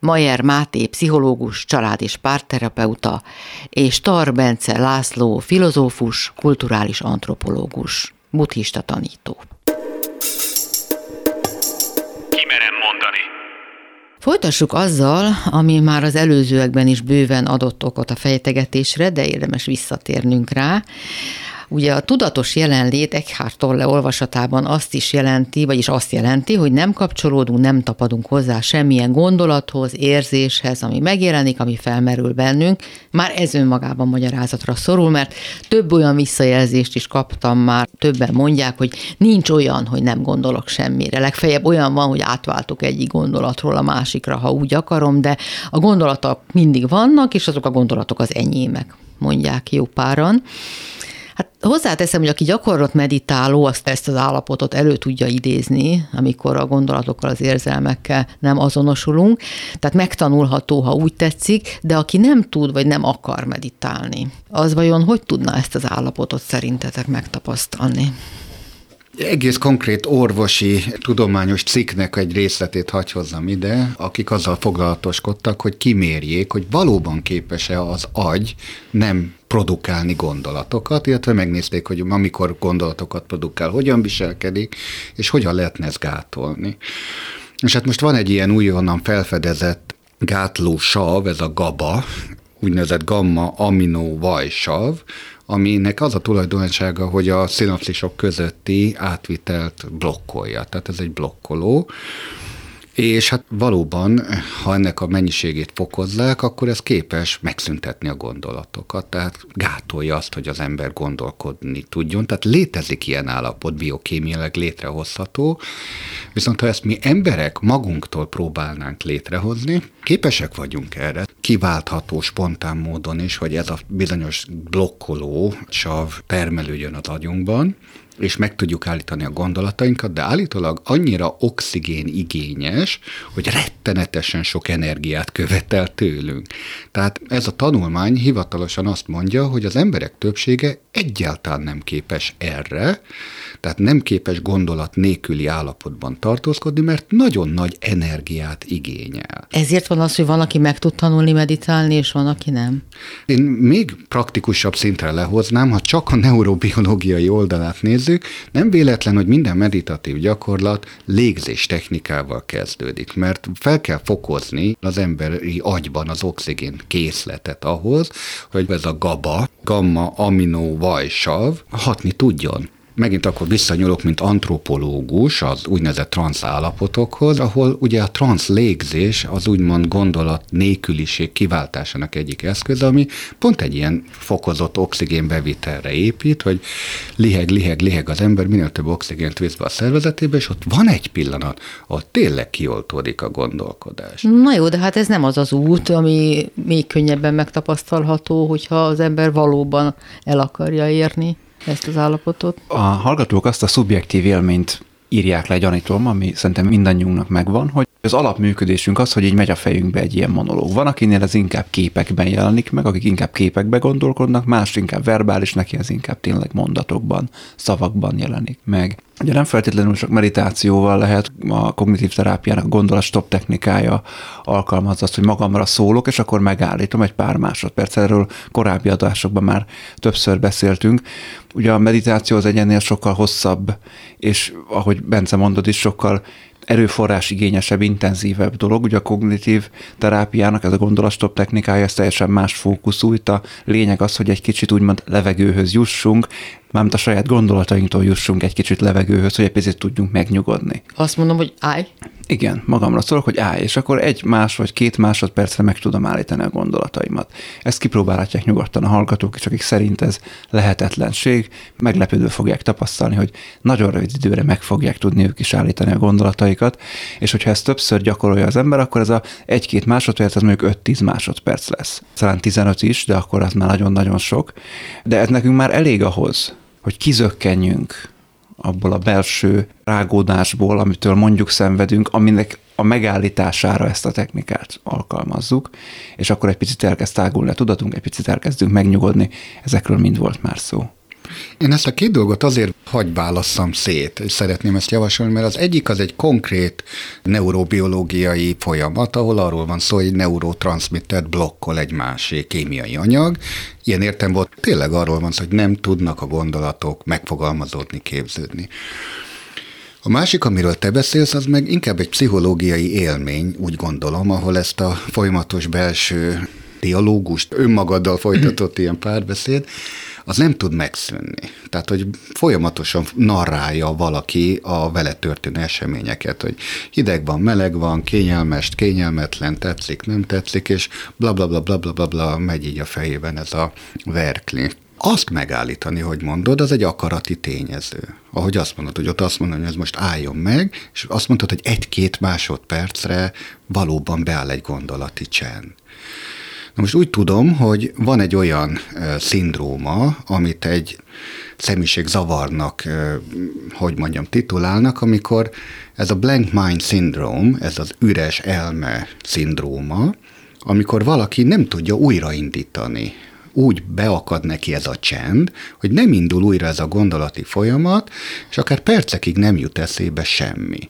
Majer Máté, pszichológus, család- és párterapeuta, és Tar Bence László, filozófus, kulturális antropológus, buddhista tanító. Folytassuk azzal, ami már az előzőekben is bőven adott okot a fejtegetésre, de érdemes visszatérnünk rá. Ugye a tudatos jelenlét Eckhart Tolle olvasatában azt is jelenti, vagyis azt jelenti, hogy nem kapcsolódunk, nem tapadunk hozzá semmilyen gondolathoz, érzéshez, ami megjelenik, ami felmerül bennünk. Már ez önmagában magyarázatra szorul, mert több olyan visszajelzést is kaptam már, többen mondják, hogy nincs olyan, hogy nem gondolok semmire. Legfeljebb olyan van, hogy átváltok egyik gondolatról a másikra, ha úgy akarom, de a gondolatok mindig vannak, és azok a gondolatok az enyémek, mondják jó páran. Hát hozzáteszem, hogy aki gyakorlott meditáló, azt ezt az állapotot elő tudja idézni, amikor a gondolatokkal, az érzelmekkel nem azonosulunk. Tehát megtanulható, ha úgy tetszik, de aki nem tud, vagy nem akar meditálni, az vajon hogy tudna ezt az állapotot szerintetek megtapasztalni? Egész konkrét orvosi tudományos cikknek egy részletét hagy hozzam ide, akik azzal foglalatoskodtak, hogy kimérjék, hogy valóban képes-e az agy nem produkálni gondolatokat, illetve megnézték, hogy amikor gondolatokat produkál, hogyan viselkedik, és hogyan lehetne ezt gátolni. És hát most van egy ilyen újonnan felfedezett gátló sav, ez a GABA, úgynevezett gamma aminó vajsav, aminek az a tulajdonsága, hogy a szinapszisok közötti átvitelt blokkolja. Tehát ez egy blokkoló, és hát valóban, ha ennek a mennyiségét fokozzák, akkor ez képes megszüntetni a gondolatokat, tehát gátolja azt, hogy az ember gondolkodni tudjon. Tehát létezik ilyen állapot, biokémiailag létrehozható, viszont ha ezt mi emberek magunktól próbálnánk létrehozni, képesek vagyunk erre, kiváltható spontán módon is, hogy ez a bizonyos blokkoló sav termelődjön az agyunkban, és meg tudjuk állítani a gondolatainkat, de állítólag annyira oxigén igényes, hogy rettenetesen sok energiát követel tőlünk. Tehát ez a tanulmány hivatalosan azt mondja, hogy az emberek többsége egyáltalán nem képes erre, tehát nem képes gondolat nélküli állapotban tartózkodni, mert nagyon nagy energiát igényel. Ezért van az, hogy van, aki meg tud tanulni meditálni, és van, aki nem? Én még praktikusabb szintre lehoznám, ha csak a neurobiológiai oldalát nézzük, nem véletlen, hogy minden meditatív gyakorlat légzés technikával kezdődik, mert fel kell fokozni az emberi agyban az oxigén készletet ahhoz, hogy ez a GABA, gamma aminó vajsav hatni tudjon megint akkor visszanyúlok, mint antropológus az úgynevezett transz állapotokhoz, ahol ugye a transz légzés az úgymond gondolat nélküliség kiváltásának egyik eszköz, ami pont egy ilyen fokozott oxigénbevitelre épít, hogy liheg, liheg, liheg az ember, minél több oxigént visz be a szervezetébe, és ott van egy pillanat, ahol tényleg kioltódik a gondolkodás. Na jó, de hát ez nem az az út, ami még könnyebben megtapasztalható, hogyha az ember valóban el akarja érni ezt az állapotot? A hallgatók azt a szubjektív élményt írják le, gyanítom, ami szerintem mindannyiunknak megvan, hogy az alapműködésünk az, hogy így megy a fejünkbe egy ilyen monológ. Van, akinél ez inkább képekben jelenik meg, akik inkább képekbe gondolkodnak, más inkább verbális, neki ez inkább tényleg mondatokban, szavakban jelenik meg. Ugye nem feltétlenül csak meditációval lehet a kognitív terápiának a gondolat stop technikája alkalmaz azt, hogy magamra szólok, és akkor megállítom egy pár másodperc. Erről korábbi adásokban már többször beszéltünk. Ugye a meditáció az egyennél sokkal hosszabb, és ahogy Bence mondod is, sokkal erőforrás igényesebb, intenzívebb dolog. Ugye a kognitív terápiának ez a gondolastop technikája, ez teljesen más fókuszú. Itt a lényeg az, hogy egy kicsit úgymond levegőhöz jussunk, mármint a saját gondolatainktól jussunk egy kicsit levegőhöz, hogy egy picit tudjunk megnyugodni. Azt mondom, hogy állj. Igen, magamra szólok, hogy állj, és akkor egy más vagy két másodpercre meg tudom állítani a gondolataimat. Ezt kipróbálhatják nyugodtan a hallgatók is, akik szerint ez lehetetlenség, meglepődve fogják tapasztalni, hogy nagyon rövid időre meg fogják tudni ők is állítani a gondolataikat, és hogyha ezt többször gyakorolja az ember, akkor ez a egy-két másodperc, az mondjuk 5-10 másodperc lesz. Talán 15 is, de akkor az már nagyon-nagyon sok. De ez nekünk már elég ahhoz, hogy kizökkenjünk abból a belső rágódásból, amitől mondjuk szenvedünk, aminek a megállítására ezt a technikát alkalmazzuk, és akkor egy picit elkezd tágulni a tudatunk, egy picit elkezdünk megnyugodni, ezekről mind volt már szó. Én ezt a két dolgot azért hagy válasszam szét, szeretném ezt javasolni, mert az egyik az egy konkrét neurobiológiai folyamat, ahol arról van szó, hogy egy neurotranszmittert blokkol egy másik kémiai anyag. Ilyen értem volt, tényleg arról van szó, hogy nem tudnak a gondolatok megfogalmazódni, képződni. A másik, amiről te beszélsz, az meg inkább egy pszichológiai élmény, úgy gondolom, ahol ezt a folyamatos belső dialógust, önmagaddal folytatott ilyen párbeszéd, az nem tud megszűnni. Tehát, hogy folyamatosan narrálja valaki a vele történő eseményeket, hogy hideg van, meleg van, kényelmes, kényelmetlen, tetszik, nem tetszik, és bla bla bla bla bla bla, bla megy így a fejében ez a verkli. Azt megállítani, hogy mondod, az egy akarati tényező. Ahogy azt mondod, hogy ott azt mondod, hogy ez most álljon meg, és azt mondod, hogy egy-két másodpercre valóban beáll egy gondolati csend. Na most úgy tudom, hogy van egy olyan szindróma, amit egy zavarnak, hogy mondjam, titulálnak, amikor ez a blank mind syndrome, ez az üres elme szindróma, amikor valaki nem tudja újraindítani úgy beakad neki ez a csend, hogy nem indul újra ez a gondolati folyamat, és akár percekig nem jut eszébe semmi.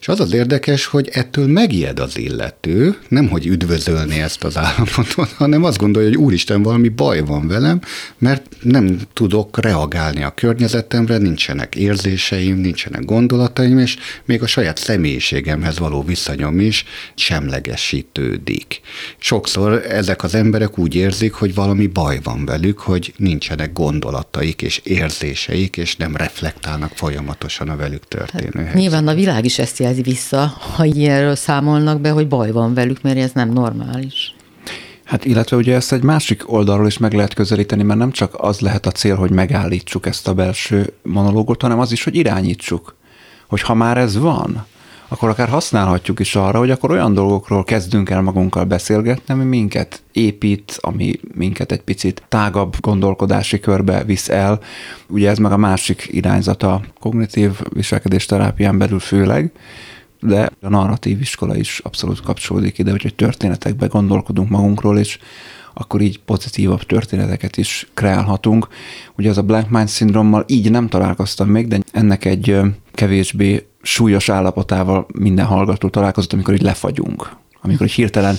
És az az érdekes, hogy ettől megijed az illető, nem hogy üdvözölni ezt az állapotot, hanem azt gondolja, hogy úristen, valami baj van velem, mert nem tudok reagálni a környezetemre, nincsenek érzéseim, nincsenek gondolataim, és még a saját személyiségemhez való viszonyom is semlegesítődik. Sokszor ezek az emberek úgy érzik, hogy valami baj baj van velük, hogy nincsenek gondolataik és érzéseik, és nem reflektálnak folyamatosan a velük történő hát, Nyilván a világ is ezt jelzi vissza, ha ilyenről számolnak be, hogy baj van velük, mert ez nem normális. Hát illetve ugye ezt egy másik oldalról is meg lehet közelíteni, mert nem csak az lehet a cél, hogy megállítsuk ezt a belső monológot, hanem az is, hogy irányítsuk. Hogy ha már ez van, akkor akár használhatjuk is arra, hogy akkor olyan dolgokról kezdünk el magunkkal beszélgetni, ami minket épít, ami minket egy picit tágabb gondolkodási körbe visz el. Ugye ez meg a másik irányzata kognitív viselkedés terápián belül főleg, de a narratív iskola is abszolút kapcsolódik ide, hogy történetekbe gondolkodunk magunkról, és akkor így pozitívabb történeteket is kreálhatunk. Ugye az a Blank Mind szindrommal így nem találkoztam még, de ennek egy kevésbé súlyos állapotával minden hallgató találkozott, amikor így lefagyunk, amikor így hirtelen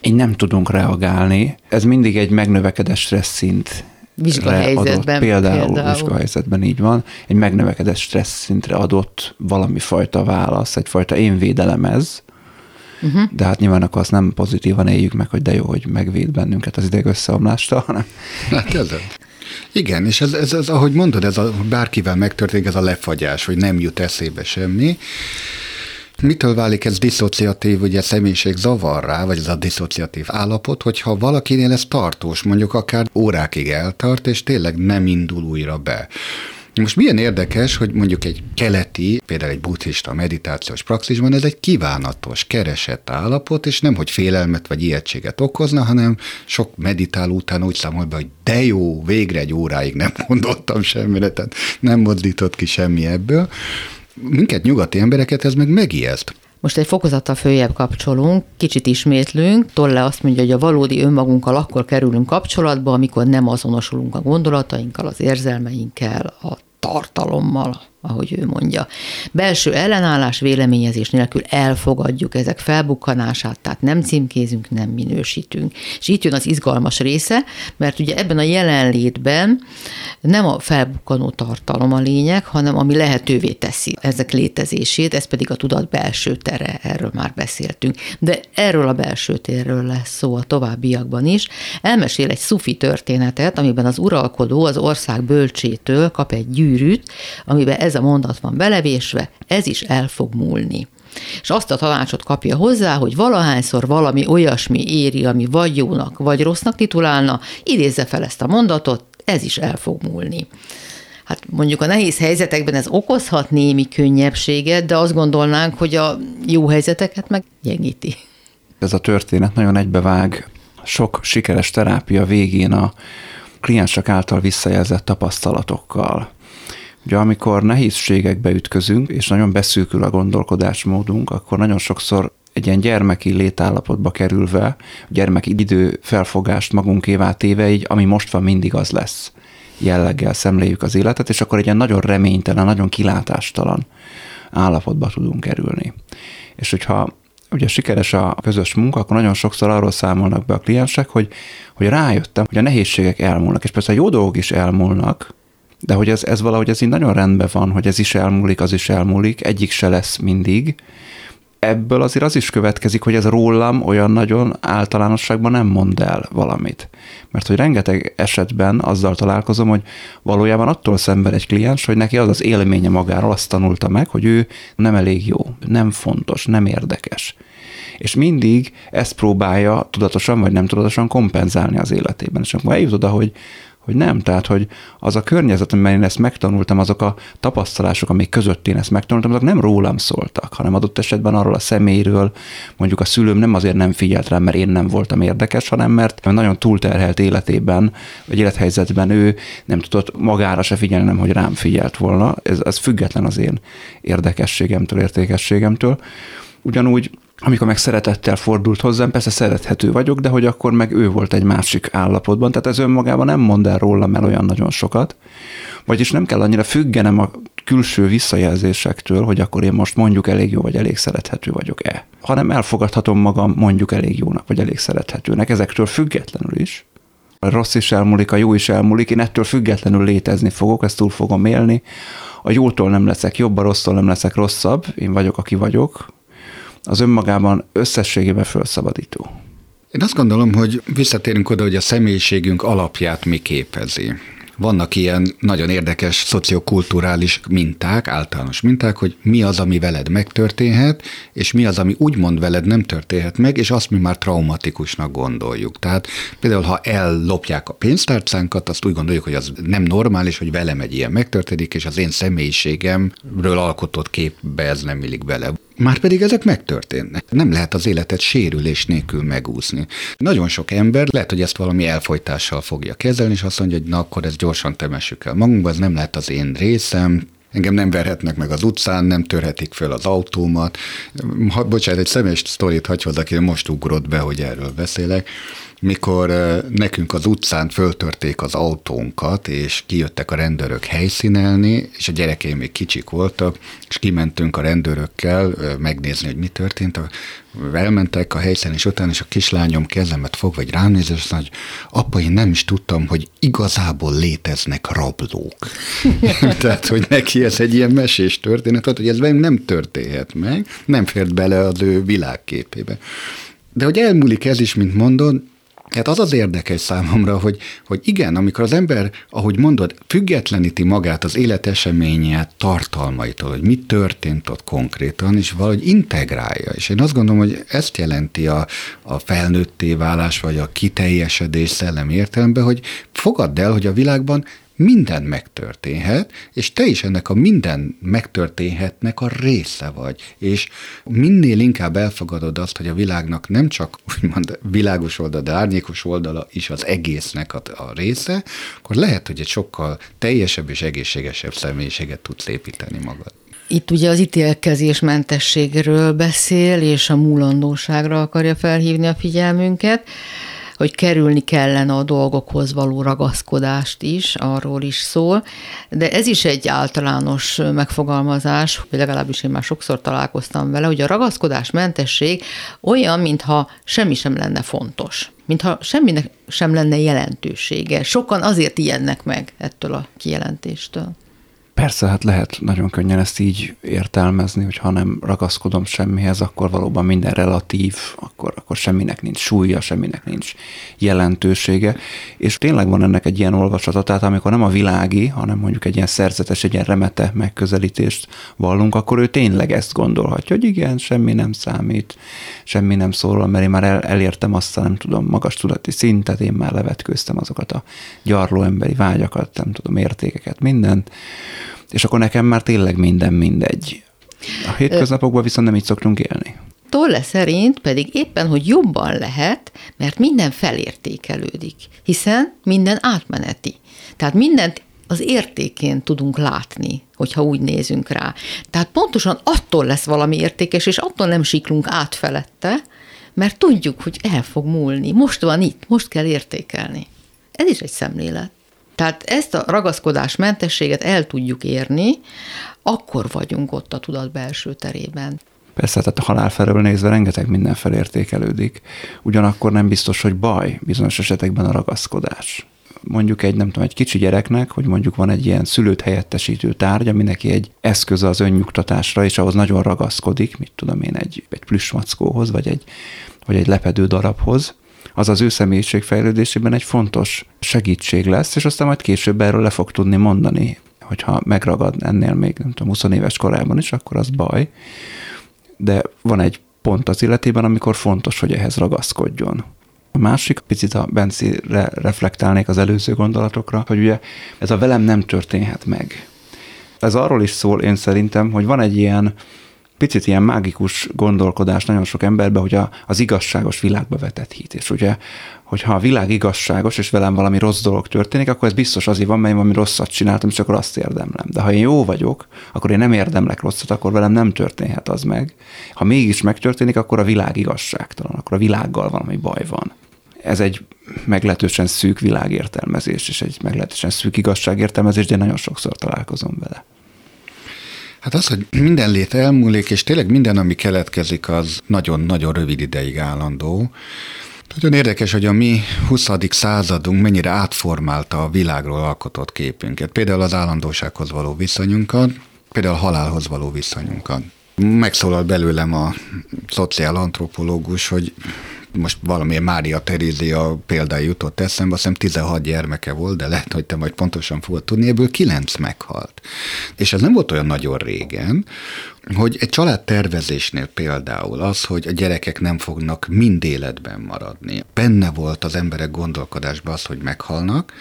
így nem tudunk reagálni. Ez mindig egy megnövekedett stressz szint vizsgahelyzetben. Például, például vizsgahelyzetben így van, egy megnövekedett stressz szintre adott valami fajta válasz, egyfajta én védelem ez, uh-huh. de hát nyilván akkor azt nem pozitívan éljük meg, hogy de jó, hogy megvéd bennünket az ideg összeomlástól, hanem... Hát igen, és ez, ez, ez, ahogy mondod, ez a, bárkivel megtörténik ez a lefagyás, hogy nem jut eszébe semmi. Mitől válik ez diszociatív, ugye személyiség zavarrá, vagy ez a diszociatív állapot, hogyha valakinél ez tartós, mondjuk akár órákig eltart, és tényleg nem indul újra be. Most milyen érdekes, hogy mondjuk egy keleti, például egy buddhista meditációs praxisban ez egy kívánatos, keresett állapot, és nem hogy félelmet vagy ijegységet okozna, hanem sok meditáló után úgy számol be, hogy de jó, végre egy óráig nem gondoltam semmire, tehát nem mozdított ki semmi ebből. Minket nyugati embereket ez meg megijeszt. Most egy fokozattal följebb kapcsolunk, kicsit ismétlünk. Tolle azt mondja, hogy a valódi önmagunkkal akkor kerülünk kapcsolatba, amikor nem azonosulunk a gondolatainkkal, az érzelmeinkkel, a tartalommal. Ahogy ő mondja. Belső ellenállás véleményezés nélkül elfogadjuk ezek felbukkanását, tehát nem címkézünk, nem minősítünk. És itt jön az izgalmas része, mert ugye ebben a jelenlétben nem a felbukkanó tartalom a lényeg, hanem ami lehetővé teszi ezek létezését, ez pedig a tudat belső tere, erről már beszéltünk. De erről a belső térről lesz szó a továbbiakban is. Elmesél egy szufi történetet, amiben az uralkodó az ország bölcsétől kap egy gyűrűt, amiben ez a mondat van belevésve, ez is el fog múlni. És azt a tanácsot kapja hozzá, hogy valahányszor valami olyasmi éri, ami vagy jónak, vagy rossznak titulálna, idézze fel ezt a mondatot, ez is el fog múlni. Hát mondjuk a nehéz helyzetekben ez okozhat némi könnyebbséget, de azt gondolnánk, hogy a jó helyzeteket meg gyengíti. Ez a történet nagyon egybevág sok sikeres terápia végén a kliensek által visszajelzett tapasztalatokkal. Ugye amikor nehézségekbe ütközünk, és nagyon beszűkül a gondolkodásmódunk, akkor nagyon sokszor egy ilyen gyermeki létállapotba kerülve, gyermeki idő felfogást magunkévá téve, így ami most van, mindig az lesz jelleggel szemléljük az életet, és akkor egy ilyen nagyon reménytelen, nagyon kilátástalan állapotba tudunk kerülni. És hogyha ugye sikeres a közös munka, akkor nagyon sokszor arról számolnak be a kliensek, hogy, hogy rájöttem, hogy a nehézségek elmúlnak, és persze a jó dolgok is elmúlnak, de hogy ez, ez valahogy ez így nagyon rendben van, hogy ez is elmúlik, az is elmúlik, egyik se lesz mindig. Ebből azért az is következik, hogy ez rólam olyan nagyon általánosságban nem mond el valamit. Mert hogy rengeteg esetben azzal találkozom, hogy valójában attól szenved egy kliens, hogy neki az az élménye magáról, azt tanulta meg, hogy ő nem elég jó, nem fontos, nem érdekes és mindig ezt próbálja tudatosan vagy nem tudatosan kompenzálni az életében. És akkor eljut oda, hogy hogy nem, tehát, hogy az a környezet, amiben én ezt megtanultam, azok a tapasztalások, amik között én ezt megtanultam, azok nem rólam szóltak, hanem adott esetben arról a személyről, mondjuk a szülőm nem azért nem figyelt rám, mert én nem voltam érdekes, hanem mert nagyon túlterhelt életében, vagy élethelyzetben ő nem tudott magára se figyelni, nem, hogy rám figyelt volna. Ez, ez független az én érdekességemtől, értékességemtől. Ugyanúgy amikor meg szeretettel fordult hozzám, persze szerethető vagyok, de hogy akkor meg ő volt egy másik állapotban, tehát ez önmagában nem mond el rólam el olyan nagyon sokat, vagyis nem kell annyira függenem a külső visszajelzésektől, hogy akkor én most mondjuk elég jó vagy elég szerethető vagyok-e, hanem elfogadhatom magam mondjuk elég jónak vagy elég szerethetőnek, ezektől függetlenül is. A rossz is elmúlik, a jó is elmúlik, én ettől függetlenül létezni fogok, ezt túl fogom élni. A jótól nem leszek jobb, a rossztól nem leszek rosszabb, én vagyok, aki vagyok, az önmagában összességében felszabadító. Én azt gondolom, hogy visszatérünk oda, hogy a személyiségünk alapját mi képezi. Vannak ilyen nagyon érdekes szociokulturális minták, általános minták, hogy mi az, ami veled megtörténhet, és mi az, ami úgymond veled nem történhet meg, és azt mi már traumatikusnak gondoljuk. Tehát például, ha ellopják a pénztárcánkat, azt úgy gondoljuk, hogy az nem normális, hogy velem egy ilyen megtörténik, és az én személyiségemről alkotott képbe ez nem illik bele. Márpedig ezek megtörténnek. Nem lehet az életet sérülés nélkül megúszni. Nagyon sok ember lehet, hogy ezt valami elfolytással fogja kezelni, és azt mondja, hogy na akkor ezt gyorsan temessük el magunkba, ez nem lehet az én részem, Engem nem verhetnek meg az utcán, nem törhetik föl az autómat. Ha, bocsánat, egy személyes sztorit hagyj hozzá, aki most ugrott be, hogy erről beszélek mikor nekünk az utcán föltörték az autónkat, és kijöttek a rendőrök helyszínelni, és a gyerekeim még kicsik voltak, és kimentünk a rendőrökkel megnézni, hogy mi történt. Elmentek a helyszínen, és utána is a kislányom kezemet fogva, vagy rám és hogy apa, én nem is tudtam, hogy igazából léteznek rablók. Tehát, hogy neki ez egy ilyen mesés történet, hogy ez nem történhet meg, nem fért bele az ő világképébe. De hogy elmúlik ez is, mint mondod, Hát az az érdekes számomra, hogy, hogy igen, amikor az ember, ahogy mondod, függetleníti magát az élet eseményét tartalmaitól, hogy mi történt ott konkrétan, és valahogy integrálja. És én azt gondolom, hogy ezt jelenti a, a felnőtté válás, vagy a kiteljesedés szellem értelemben, hogy fogadd el, hogy a világban minden megtörténhet, és te is ennek a minden megtörténhetnek a része vagy. És minél inkább elfogadod azt, hogy a világnak nem csak úgymond világos oldala, de árnyékos oldala is az egésznek a, a része, akkor lehet, hogy egy sokkal teljesebb és egészségesebb személyiséget tudsz építeni magad. Itt ugye az ítélkezésmentességről beszél, és a múlandóságra akarja felhívni a figyelmünket. Hogy kerülni kellene a dolgokhoz való ragaszkodást is, arról is szól, de ez is egy általános megfogalmazás, vagy legalábbis én már sokszor találkoztam vele, hogy a ragaszkodás mentesség olyan, mintha semmi sem lenne fontos mintha semminek sem lenne jelentősége. Sokan azért ilyennek meg ettől a kijelentéstől. Persze, hát lehet nagyon könnyen ezt így értelmezni, hogy ha nem ragaszkodom semmihez, akkor valóban minden relatív, akkor, akkor semminek nincs súlya, semminek nincs jelentősége. És tényleg van ennek egy ilyen olvasata, tehát amikor nem a világi, hanem mondjuk egy ilyen szerzetes, egy ilyen remete megközelítést vallunk, akkor ő tényleg ezt gondolhatja, hogy igen, semmi nem számít, semmi nem szólal, mert én már el, elértem azt a nem tudom, magas tudati szintet, én már levetkőztem azokat a gyarló emberi vágyakat, nem tudom, értékeket, mindent és akkor nekem már tényleg minden mindegy. A hétköznapokban viszont nem így szoktunk élni. Tolle szerint pedig éppen, hogy jobban lehet, mert minden felértékelődik, hiszen minden átmeneti. Tehát mindent az értékén tudunk látni, hogyha úgy nézünk rá. Tehát pontosan attól lesz valami értékes, és attól nem siklunk átfelette, mert tudjuk, hogy el fog múlni. Most van itt, most kell értékelni. Ez is egy szemlélet. Tehát ezt a ragaszkodás mentességet el tudjuk érni, akkor vagyunk ott a tudat belső terében. Persze, tehát a halál felől nézve rengeteg minden felértékelődik, ugyanakkor nem biztos, hogy baj bizonyos esetekben a ragaszkodás. Mondjuk egy, nem tudom, egy kicsi gyereknek, hogy mondjuk van egy ilyen szülőt helyettesítő tárgy, ami neki egy eszköz az önnyugtatásra, és ahhoz nagyon ragaszkodik, mit tudom én, egy, egy plüssmackóhoz, vagy egy, vagy egy lepedő darabhoz, az az ő személyiségfejlődésében egy fontos segítség lesz, és aztán majd később erről le fog tudni mondani, hogyha megragad ennél még, nem tudom, 20 éves korában is, akkor az baj. De van egy pont az életében, amikor fontos, hogy ehhez ragaszkodjon. A másik, picit a Bencire reflektálnék az előző gondolatokra, hogy ugye ez a velem nem történhet meg. Ez arról is szól én szerintem, hogy van egy ilyen picit ilyen mágikus gondolkodás nagyon sok emberben, hogy a, az igazságos világba vetett hit. És ugye, hogyha a világ igazságos, és velem valami rossz dolog történik, akkor ez biztos azért van, mert én valami rosszat csináltam, és akkor azt érdemlem. De ha én jó vagyok, akkor én nem érdemlek rosszat, akkor velem nem történhet az meg. Ha mégis megtörténik, akkor a világ igazságtalan, akkor a világgal valami baj van. Ez egy meglehetősen szűk világértelmezés, és egy meglehetősen szűk igazságértelmezés, de nagyon sokszor találkozom vele. Hát az, hogy minden lét elmúlik, és tényleg minden, ami keletkezik, az nagyon-nagyon rövid ideig állandó. Nagyon érdekes, hogy a mi 20. századunk mennyire átformálta a világról alkotott képünket. Például az állandósághoz való viszonyunkat, például a halálhoz való viszonyunkat. Megszólal belőlem a szociálantropológus, hogy most valamilyen Mária Terézia példája jutott eszembe, azt hiszem 16 gyermeke volt, de lehet, hogy te majd pontosan fogod tudni, ebből 9 meghalt. És ez nem volt olyan nagyon régen, hogy egy család tervezésnél például az, hogy a gyerekek nem fognak mind életben maradni. Benne volt az emberek gondolkodásban az, hogy meghalnak,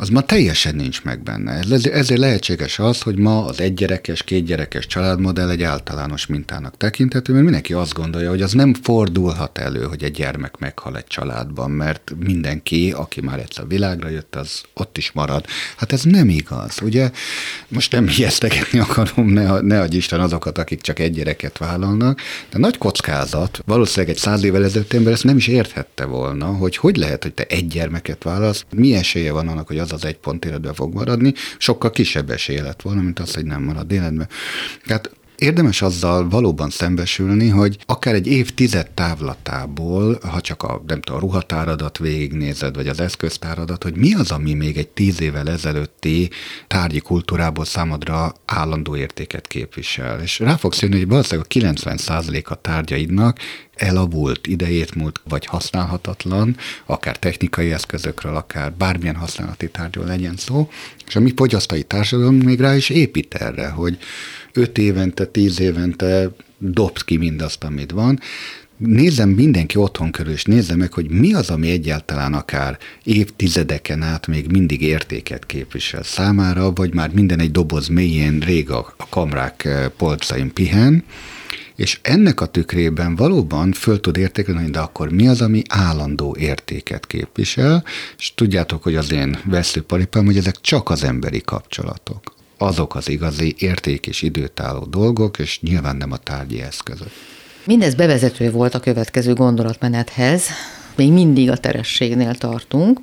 az ma teljesen nincs meg benne. Ezért lehetséges az, hogy ma az egygyerekes, kétgyerekes családmodell egy általános mintának tekinthető, mert mindenki azt gondolja, hogy az nem fordulhat elő, hogy egy gyermek meghal egy családban, mert mindenki, aki már egyszer világra jött, az ott is marad. Hát ez nem igaz, ugye? Most nem ijesztegetni akarom, ne, ne adj Isten azokat, akik csak egy gyereket vállalnak, de nagy kockázat, valószínűleg egy száz évvel ezelőtt ember ezt nem is érthette volna, hogy hogy lehet, hogy te egy gyermeket válasz, mi esélye van annak, hogy az az egy pont életben fog maradni, sokkal kisebb esélye lett volna, mint az, hogy nem marad életben. Tehát Érdemes azzal valóban szembesülni, hogy akár egy évtized távlatából, ha csak a, nem tudom, a ruhatáradat végignézed, vagy az eszköztáradat, hogy mi az, ami még egy tíz évvel ezelőtti tárgyi kultúrából számodra állandó értéket képvisel. És rá fogsz jönni, hogy valószínűleg a 90% a tárgyaidnak elavult, idejét múlt, vagy használhatatlan, akár technikai eszközökről, akár bármilyen használati tárgyról legyen szó, és a mi fogyasztói társadalom még rá is épít erre, hogy öt évente, tíz évente dobsz ki mindazt, amit van, nézzem mindenki otthon körül, és nézzem meg, hogy mi az, ami egyáltalán akár évtizedeken át még mindig értéket képvisel számára, vagy már minden egy doboz mélyén rég a, a kamrák eh, polcain pihen, és ennek a tükrében valóban föl tud értékelni, de akkor mi az, ami állandó értéket képvisel, és tudjátok, hogy az én veszőparipám, hogy ezek csak az emberi kapcsolatok. Azok az igazi érték és időtálló dolgok, és nyilván nem a tárgyi eszközök. Mindez bevezető volt a következő gondolatmenethez, még mindig a terességnél tartunk.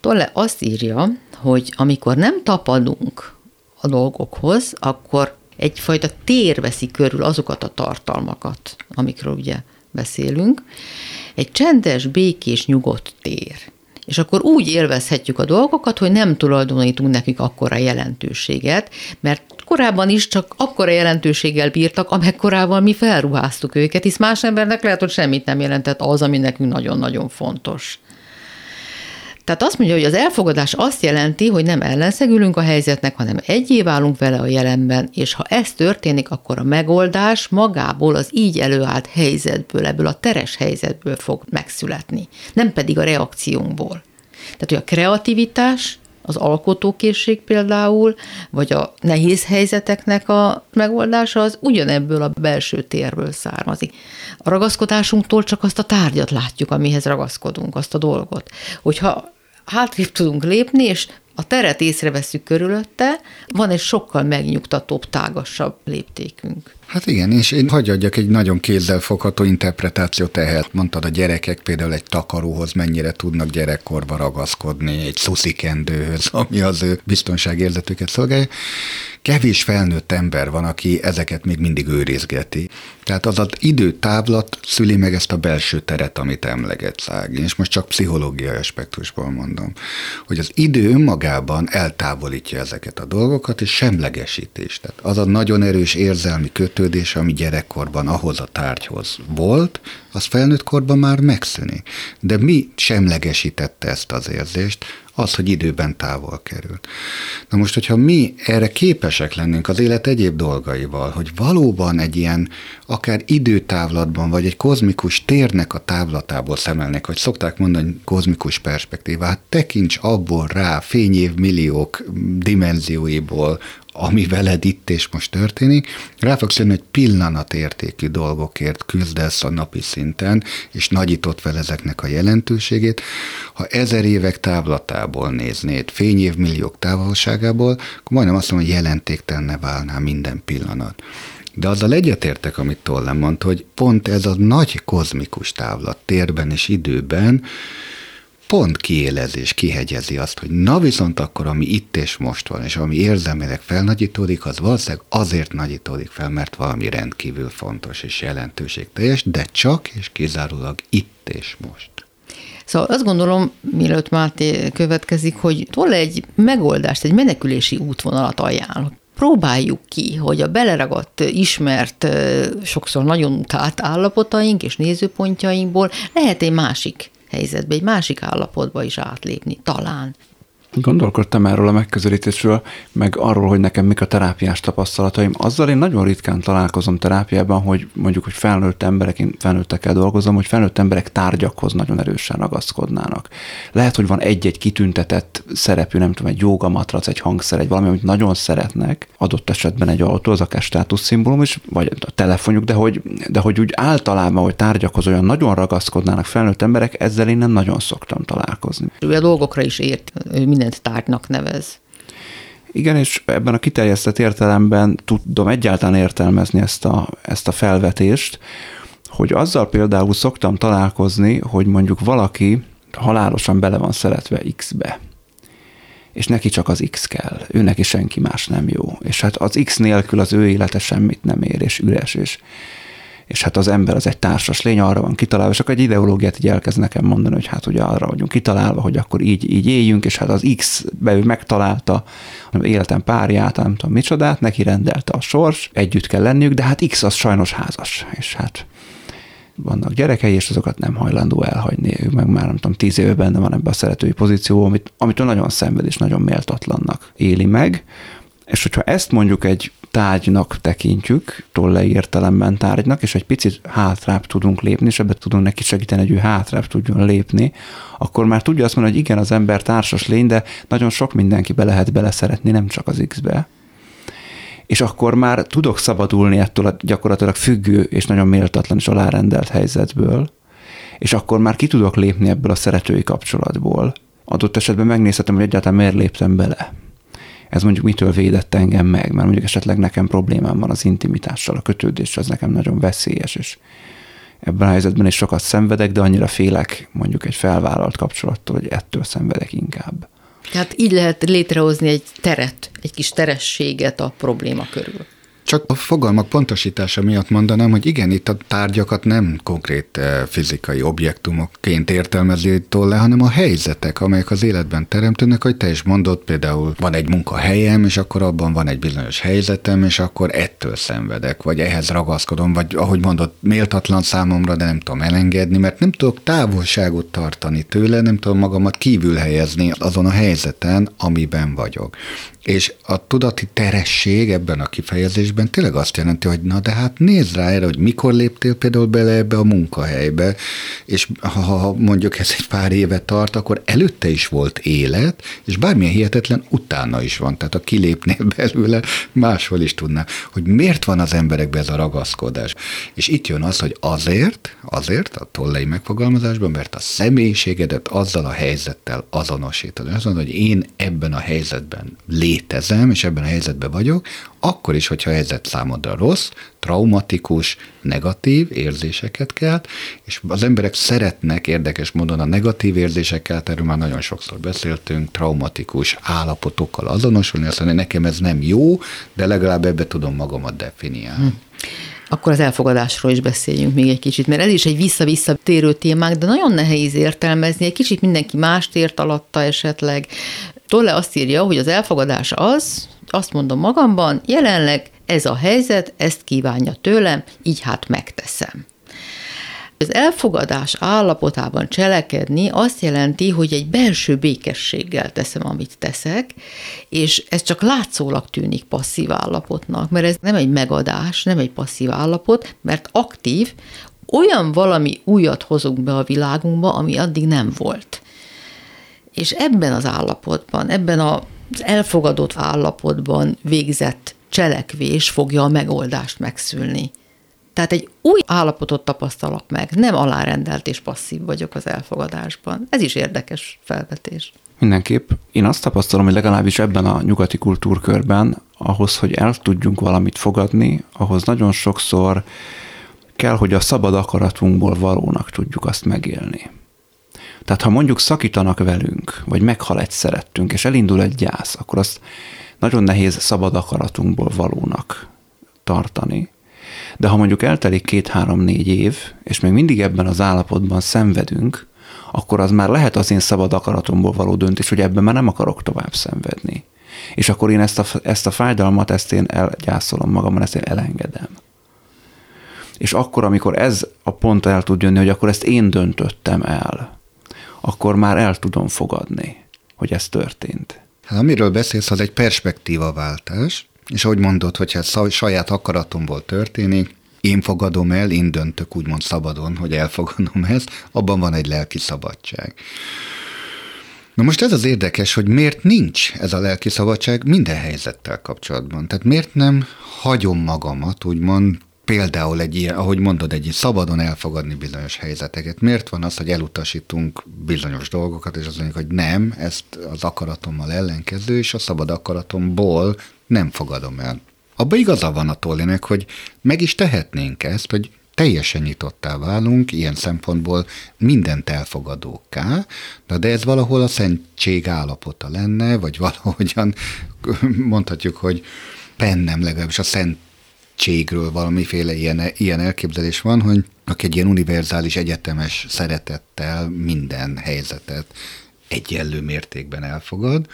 Tolle azt írja, hogy amikor nem tapadunk a dolgokhoz, akkor egyfajta tér veszi körül azokat a tartalmakat, amikről ugye beszélünk. Egy csendes, békés, nyugodt tér. És akkor úgy élvezhetjük a dolgokat, hogy nem tulajdonítunk nekik akkora jelentőséget, mert korábban is csak akkora jelentőséggel bírtak, amekkorával mi felruháztuk őket, hisz más embernek lehet, hogy semmit nem jelentett az, ami nekünk nagyon-nagyon fontos. Tehát azt mondja, hogy az elfogadás azt jelenti, hogy nem ellenszegülünk a helyzetnek, hanem egyé válunk vele a jelenben, és ha ez történik, akkor a megoldás magából az így előállt helyzetből, ebből a teres helyzetből fog megszületni, nem pedig a reakciónkból. Tehát, hogy a kreativitás, az alkotókészség például, vagy a nehéz helyzeteknek a megoldása az ugyanebből a belső térből származik. A ragaszkodásunktól csak azt a tárgyat látjuk, amihez ragaszkodunk, azt a dolgot. Hogyha hátrébb tudunk lépni, és a teret észreveszünk körülötte, van egy sokkal megnyugtatóbb, tágasabb léptékünk. Hát igen, és én hagyj egy nagyon kézzelfogható interpretációt ehhez. Mondtad, a gyerekek például egy takaróhoz mennyire tudnak gyerekkorba ragaszkodni, egy szuszikendőhöz, ami az ő biztonságérzetüket szolgálja. Kevés felnőtt ember van, aki ezeket még mindig őrizgeti. Tehát az az időtávlat szüli meg ezt a belső teret, amit emleget Szági. És most csak pszichológiai aspektusból mondom, hogy az idő önmagában eltávolítja ezeket a dolgokat, és semlegesítés. Tehát az a nagyon erős érzelmi kötődés, ami gyerekkorban ahhoz a tárgyhoz volt, az felnőtt korban már megszűnik. De mi semlegesítette ezt az érzést? az, hogy időben távol kerül. Na most, hogyha mi erre képesek lennénk az élet egyéb dolgaival, hogy valóban egy ilyen akár időtávlatban, vagy egy kozmikus térnek a távlatából szemelnek, hogy szokták mondani kozmikus perspektívát, tekints abból rá fényév milliók dimenzióiból, ami veled itt és most történik, rá fogsz jönni, hogy pillanatértékű dolgokért küzdesz a napi szinten, és nagyított fel ezeknek a jelentőségét. Ha ezer évek távlatából néznéd, fényévmilliók távolságából, akkor majdnem azt mondom, hogy jelentéktelne válná minden pillanat. De azzal egyetértek, amit Tollem mondta, hogy pont ez a nagy kozmikus távlat térben és időben pont kiélezés, kihegyezi azt, hogy na viszont akkor, ami itt és most van, és ami érzelmileg felnagyítódik, az valószínűleg azért nagyítódik fel, mert valami rendkívül fontos és jelentőségteljes, de csak és kizárólag itt és most. Szóval azt gondolom, mielőtt Máté következik, hogy toll egy megoldást, egy menekülési útvonalat ajánl. Próbáljuk ki, hogy a beleragadt, ismert, sokszor nagyon utált állapotaink és nézőpontjainkból lehet egy másik helyzetbe, egy másik állapotba is átlépni, talán. Gondolkodtam erről a megközelítésről, meg arról, hogy nekem mik a terápiás tapasztalataim. Azzal én nagyon ritkán találkozom terápiában, hogy mondjuk, hogy felnőtt emberek, én felnőttekkel dolgozom, hogy felnőtt emberek tárgyakhoz nagyon erősen ragaszkodnának. Lehet, hogy van egy-egy kitüntetett szerepű, nem tudom, egy jogamatrac, egy hangszer, egy valami, amit nagyon szeretnek, adott esetben egy autó, az akár státuszszimbólum is, vagy a telefonjuk, de hogy, de hogy úgy általában, hogy tárgyakhoz olyan nagyon ragaszkodnának felnőtt emberek, ezzel én nem nagyon szoktam találkozni. Ő a dolgokra is ért, mindent tárgynak nevez. Igen, és ebben a kiterjesztett értelemben tudom egyáltalán értelmezni ezt a, ezt a felvetést, hogy azzal például szoktam találkozni, hogy mondjuk valaki halálosan bele van szeretve X-be, és neki csak az X kell, ő neki senki más nem jó, és hát az X nélkül az ő élete semmit nem ér, és üres, és és hát az ember az egy társas lény, arra van kitalálva, és akkor egy ideológiát így elkezd nekem mondani, hogy hát ugye arra vagyunk kitalálva, hogy akkor így, így éljünk, és hát az X-be ő megtalálta életem párját, nem tudom micsodát, neki rendelte a sors, együtt kell lenniük, de hát X az sajnos házas, és hát vannak gyerekei, és azokat nem hajlandó elhagyni. Ő meg már nem tudom, tíz éve benne van ebbe a szeretői pozícióban, amit, amitől nagyon szenved és nagyon méltatlannak éli meg. És hogyha ezt mondjuk egy tárgynak tekintjük, tollai értelemben tárgynak, és egy picit hátrább tudunk lépni, és ebbe tudunk neki segíteni, hogy ő hátrább tudjon lépni, akkor már tudja azt mondani, hogy igen, az ember társas lény, de nagyon sok mindenkibe lehet beleszeretni, nem csak az X-be és akkor már tudok szabadulni ettől a gyakorlatilag függő és nagyon méltatlan és alárendelt helyzetből, és akkor már ki tudok lépni ebből a szeretői kapcsolatból. Adott esetben megnézhetem, hogy egyáltalán miért léptem bele ez mondjuk mitől védett engem meg, mert mondjuk esetleg nekem problémám van az intimitással, a kötődéssel, az nekem nagyon veszélyes, és, ebben a helyzetben is sokat szenvedek, de annyira félek mondjuk egy felvállalt kapcsolattól, hogy ettől szenvedek inkább. Tehát így lehet létrehozni egy teret, egy kis terességet a probléma körül. Csak a fogalmak pontosítása miatt mondanám, hogy igen, itt a tárgyakat nem konkrét eh, fizikai objektumokként értelmezi le, hanem a helyzetek, amelyek az életben teremtődnek, hogy te is mondod, például van egy munkahelyem, és akkor abban van egy bizonyos helyzetem, és akkor ettől szenvedek, vagy ehhez ragaszkodom, vagy ahogy mondod, méltatlan számomra, de nem tudom elengedni, mert nem tudok távolságot tartani tőle, nem tudom magamat kívül helyezni azon a helyzeten, amiben vagyok. És a tudati teresség ebben a kifejezésben tényleg azt jelenti, hogy na de hát nézd rá erre, hogy mikor léptél például bele ebbe a munkahelybe, és ha mondjuk ez egy pár éve tart, akkor előtte is volt élet, és bármilyen hihetetlen utána is van. Tehát ha kilépnél belőle, máshol is tudná, hogy miért van az emberekben ez a ragaszkodás. És itt jön az, hogy azért, azért a tollei megfogalmazásban, mert a személyiségedet azzal a helyzettel azonosítod. Azt mondod, hogy én ebben a helyzetben lép létezem, és ebben a helyzetben vagyok, akkor is, hogyha a helyzet számodra rossz, traumatikus, negatív érzéseket kelt, és az emberek szeretnek érdekes módon a negatív érzésekkel, erről már nagyon sokszor beszéltünk, traumatikus állapotokkal azonosulni, azt mondani, nekem ez nem jó, de legalább ebbe tudom magamat definiálni. Hm. Akkor az elfogadásról is beszéljünk még egy kicsit, mert ez is egy vissza-vissza térő témák, de nagyon nehéz értelmezni, egy kicsit mindenki mást ért alatta esetleg. Tolle azt írja, hogy az elfogadás az, azt mondom magamban, jelenleg ez a helyzet, ezt kívánja tőlem, így hát megteszem. Az elfogadás állapotában cselekedni azt jelenti, hogy egy belső békességgel teszem, amit teszek, és ez csak látszólag tűnik passzív állapotnak, mert ez nem egy megadás, nem egy passzív állapot, mert aktív, olyan valami újat hozunk be a világunkba, ami addig nem volt. És ebben az állapotban, ebben az elfogadott állapotban végzett cselekvés fogja a megoldást megszülni. Tehát egy új állapotot tapasztalok meg, nem alárendelt és passzív vagyok az elfogadásban. Ez is érdekes felvetés. Mindenképp. Én azt tapasztalom, hogy legalábbis ebben a nyugati kultúrkörben, ahhoz, hogy el tudjunk valamit fogadni, ahhoz nagyon sokszor kell, hogy a szabad akaratunkból valónak tudjuk azt megélni. Tehát ha mondjuk szakítanak velünk, vagy meghal egy szerettünk, és elindul egy gyász, akkor azt nagyon nehéz szabad akaratunkból valónak tartani. De ha mondjuk eltelik két-három-négy év, és még mindig ebben az állapotban szenvedünk, akkor az már lehet az én szabad akaratomból való döntés, hogy ebben már nem akarok tovább szenvedni. És akkor én ezt a, ezt a fájdalmat, ezt én elgyászolom magamon, ezt én elengedem. És akkor, amikor ez a pont el tud jönni, hogy akkor ezt én döntöttem el, akkor már el tudom fogadni, hogy ez történt. Hát amiről beszélsz, az egy perspektívaváltás, és ahogy mondod, hogy ez saját akaratomból történik, én fogadom el, én döntök úgymond szabadon, hogy elfogadom ezt, abban van egy lelki szabadság. Na most ez az érdekes, hogy miért nincs ez a lelki szabadság minden helyzettel kapcsolatban. Tehát miért nem hagyom magamat, úgymond például egy ilyen, ahogy mondod, egy szabadon elfogadni bizonyos helyzeteket. Miért van az, hogy elutasítunk bizonyos dolgokat, és azt mondjuk, hogy nem, ezt az akaratommal ellenkező, és a szabad akaratomból nem fogadom el. Abba igaza van a Tollinek, hogy meg is tehetnénk ezt, hogy teljesen nyitottá válunk, ilyen szempontból mindent elfogadókká, de ez valahol a szentség állapota lenne, vagy valahogyan mondhatjuk, hogy bennem legalábbis a szent egységről valamiféle ilyen, ilyen elképzelés van, hogy aki egy ilyen univerzális egyetemes szeretettel minden helyzetet egyenlő mértékben elfogad,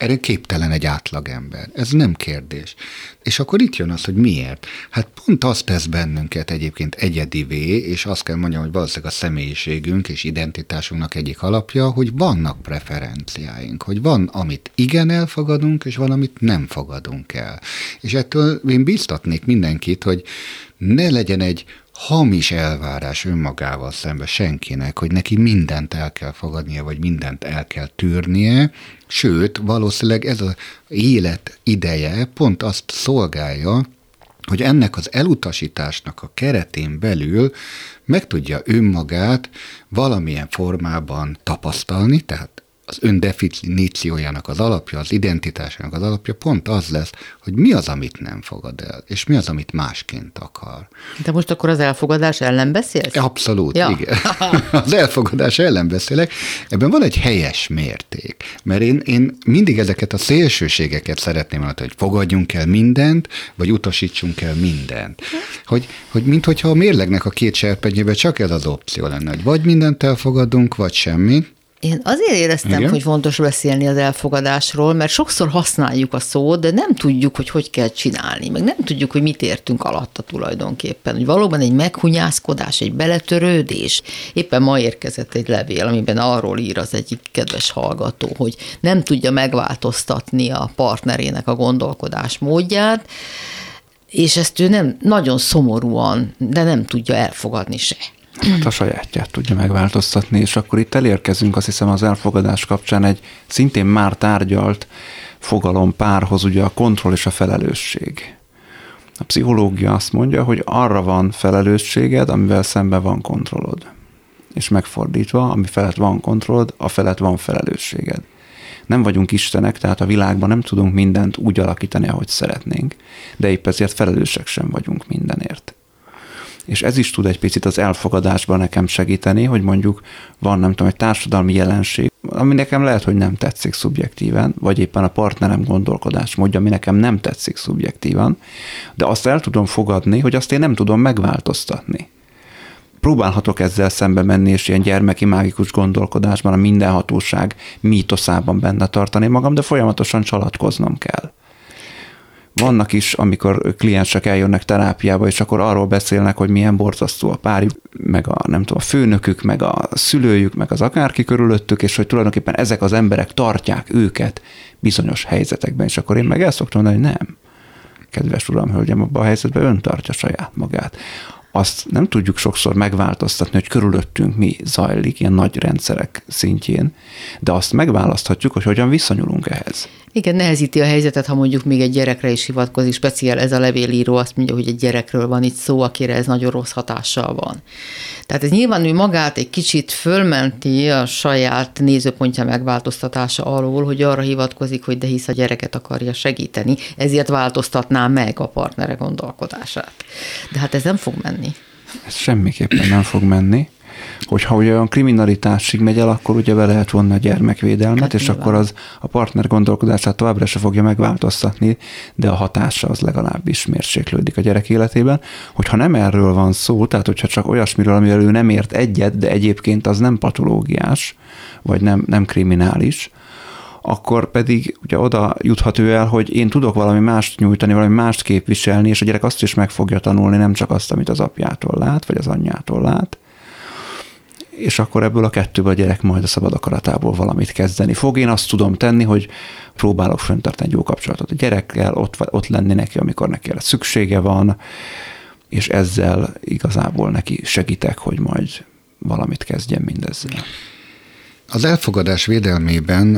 erre képtelen egy átlagember. Ez nem kérdés. És akkor itt jön az, hogy miért. Hát pont azt tesz bennünket egyébként egyedivé, és azt kell mondjam, hogy valószínűleg a személyiségünk és identitásunknak egyik alapja, hogy vannak preferenciáink, hogy van, amit igen elfogadunk, és van, amit nem fogadunk el. És ettől én biztatnék mindenkit, hogy ne legyen egy hamis elvárás önmagával szembe senkinek, hogy neki mindent el kell fogadnia, vagy mindent el kell tűrnie, sőt, valószínűleg ez az élet ideje pont azt szolgálja, hogy ennek az elutasításnak a keretén belül meg tudja önmagát valamilyen formában tapasztalni, tehát az öndefiníciójának az alapja, az identitásának az alapja pont az lesz, hogy mi az, amit nem fogad el, és mi az, amit másként akar. De most akkor az elfogadás ellen beszélsz? Abszolút, ja. igen. Az elfogadás ellen beszélek. Ebben van egy helyes mérték, mert én, én mindig ezeket a szélsőségeket szeretném mondani, hogy fogadjunk el mindent, vagy utasítsunk el mindent. Hogy, hogy minthogyha a mérlegnek a két serpenyébe csak ez az opció lenne, hogy vagy mindent elfogadunk, vagy semmit, én azért éreztem, Igen? hogy fontos beszélni az elfogadásról, mert sokszor használjuk a szót, de nem tudjuk, hogy hogy kell csinálni, meg nem tudjuk, hogy mit értünk alatta tulajdonképpen. Hogy valóban egy meghunyászkodás, egy beletörődés. Éppen ma érkezett egy levél, amiben arról ír az egyik kedves hallgató, hogy nem tudja megváltoztatni a partnerének a gondolkodás módját, és ezt ő nem nagyon szomorúan, de nem tudja elfogadni se hát a sajátját tudja megváltoztatni, és akkor itt elérkezünk azt hiszem az elfogadás kapcsán egy szintén már tárgyalt fogalom párhoz, ugye a kontroll és a felelősség. A pszichológia azt mondja, hogy arra van felelősséged, amivel szemben van kontrollod. És megfordítva, ami felett van kontrollod, a felett van felelősséged. Nem vagyunk istenek, tehát a világban nem tudunk mindent úgy alakítani, ahogy szeretnénk, de épp ezért felelősek sem vagyunk mindenért és ez is tud egy picit az elfogadásban nekem segíteni, hogy mondjuk van, nem tudom, egy társadalmi jelenség, ami nekem lehet, hogy nem tetszik szubjektíven, vagy éppen a partnerem gondolkodás módja, ami nekem nem tetszik szubjektívan, de azt el tudom fogadni, hogy azt én nem tudom megváltoztatni. Próbálhatok ezzel szembe menni, és ilyen gyermeki mágikus gondolkodásban a mindenhatóság mítoszában benne tartani magam, de folyamatosan csalatkoznom kell. Vannak is, amikor kliensek eljönnek terápiába, és akkor arról beszélnek, hogy milyen borzasztó a párjuk, meg a, nem tudom, a főnökük, meg a szülőjük, meg az akárki körülöttük, és hogy tulajdonképpen ezek az emberek tartják őket bizonyos helyzetekben, és akkor én meg el szoktam mondani, hogy nem. Kedves uram, hölgyem, abban a helyzetben ön tartja saját magát azt nem tudjuk sokszor megváltoztatni, hogy körülöttünk mi zajlik, ilyen nagy rendszerek szintjén, de azt megválaszthatjuk, hogy hogyan viszonyulunk ehhez. Igen, nehezíti a helyzetet, ha mondjuk még egy gyerekre is hivatkozik, speciál ez a levélíró azt mondja, hogy egy gyerekről van itt szó, akire ez nagyon rossz hatással van. Tehát ez nyilván ő magát egy kicsit fölmenti a saját nézőpontja megváltoztatása alól, hogy arra hivatkozik, hogy de hisz a gyereket akarja segíteni, ezért változtatná meg a partnere gondolkodását. De hát ez nem fog menni. Ez semmiképpen nem fog menni hogyha ugye olyan kriminalitásig megy el, akkor ugye be lehet vonni a gyermekvédelmet, hát és nyilván. akkor az a partner gondolkodását továbbra se fogja megváltoztatni, de a hatása az legalábbis mérséklődik a gyerek életében. Hogyha nem erről van szó, tehát hogyha csak olyasmiről, amivel ő nem ért egyet, de egyébként az nem patológiás, vagy nem, nem kriminális, akkor pedig ugye oda juthat ő el, hogy én tudok valami mást nyújtani, valami mást képviselni, és a gyerek azt is meg fogja tanulni, nem csak azt, amit az apjától lát, vagy az anyjától lát, és akkor ebből a kettőből a gyerek majd a szabad akaratából valamit kezdeni fog. Én azt tudom tenni, hogy próbálok fenntartani egy jó kapcsolatot a gyerekkel, ott, ott lenni neki, amikor neki erre szüksége van, és ezzel igazából neki segítek, hogy majd valamit kezdjen mindezzel. Az elfogadás védelmében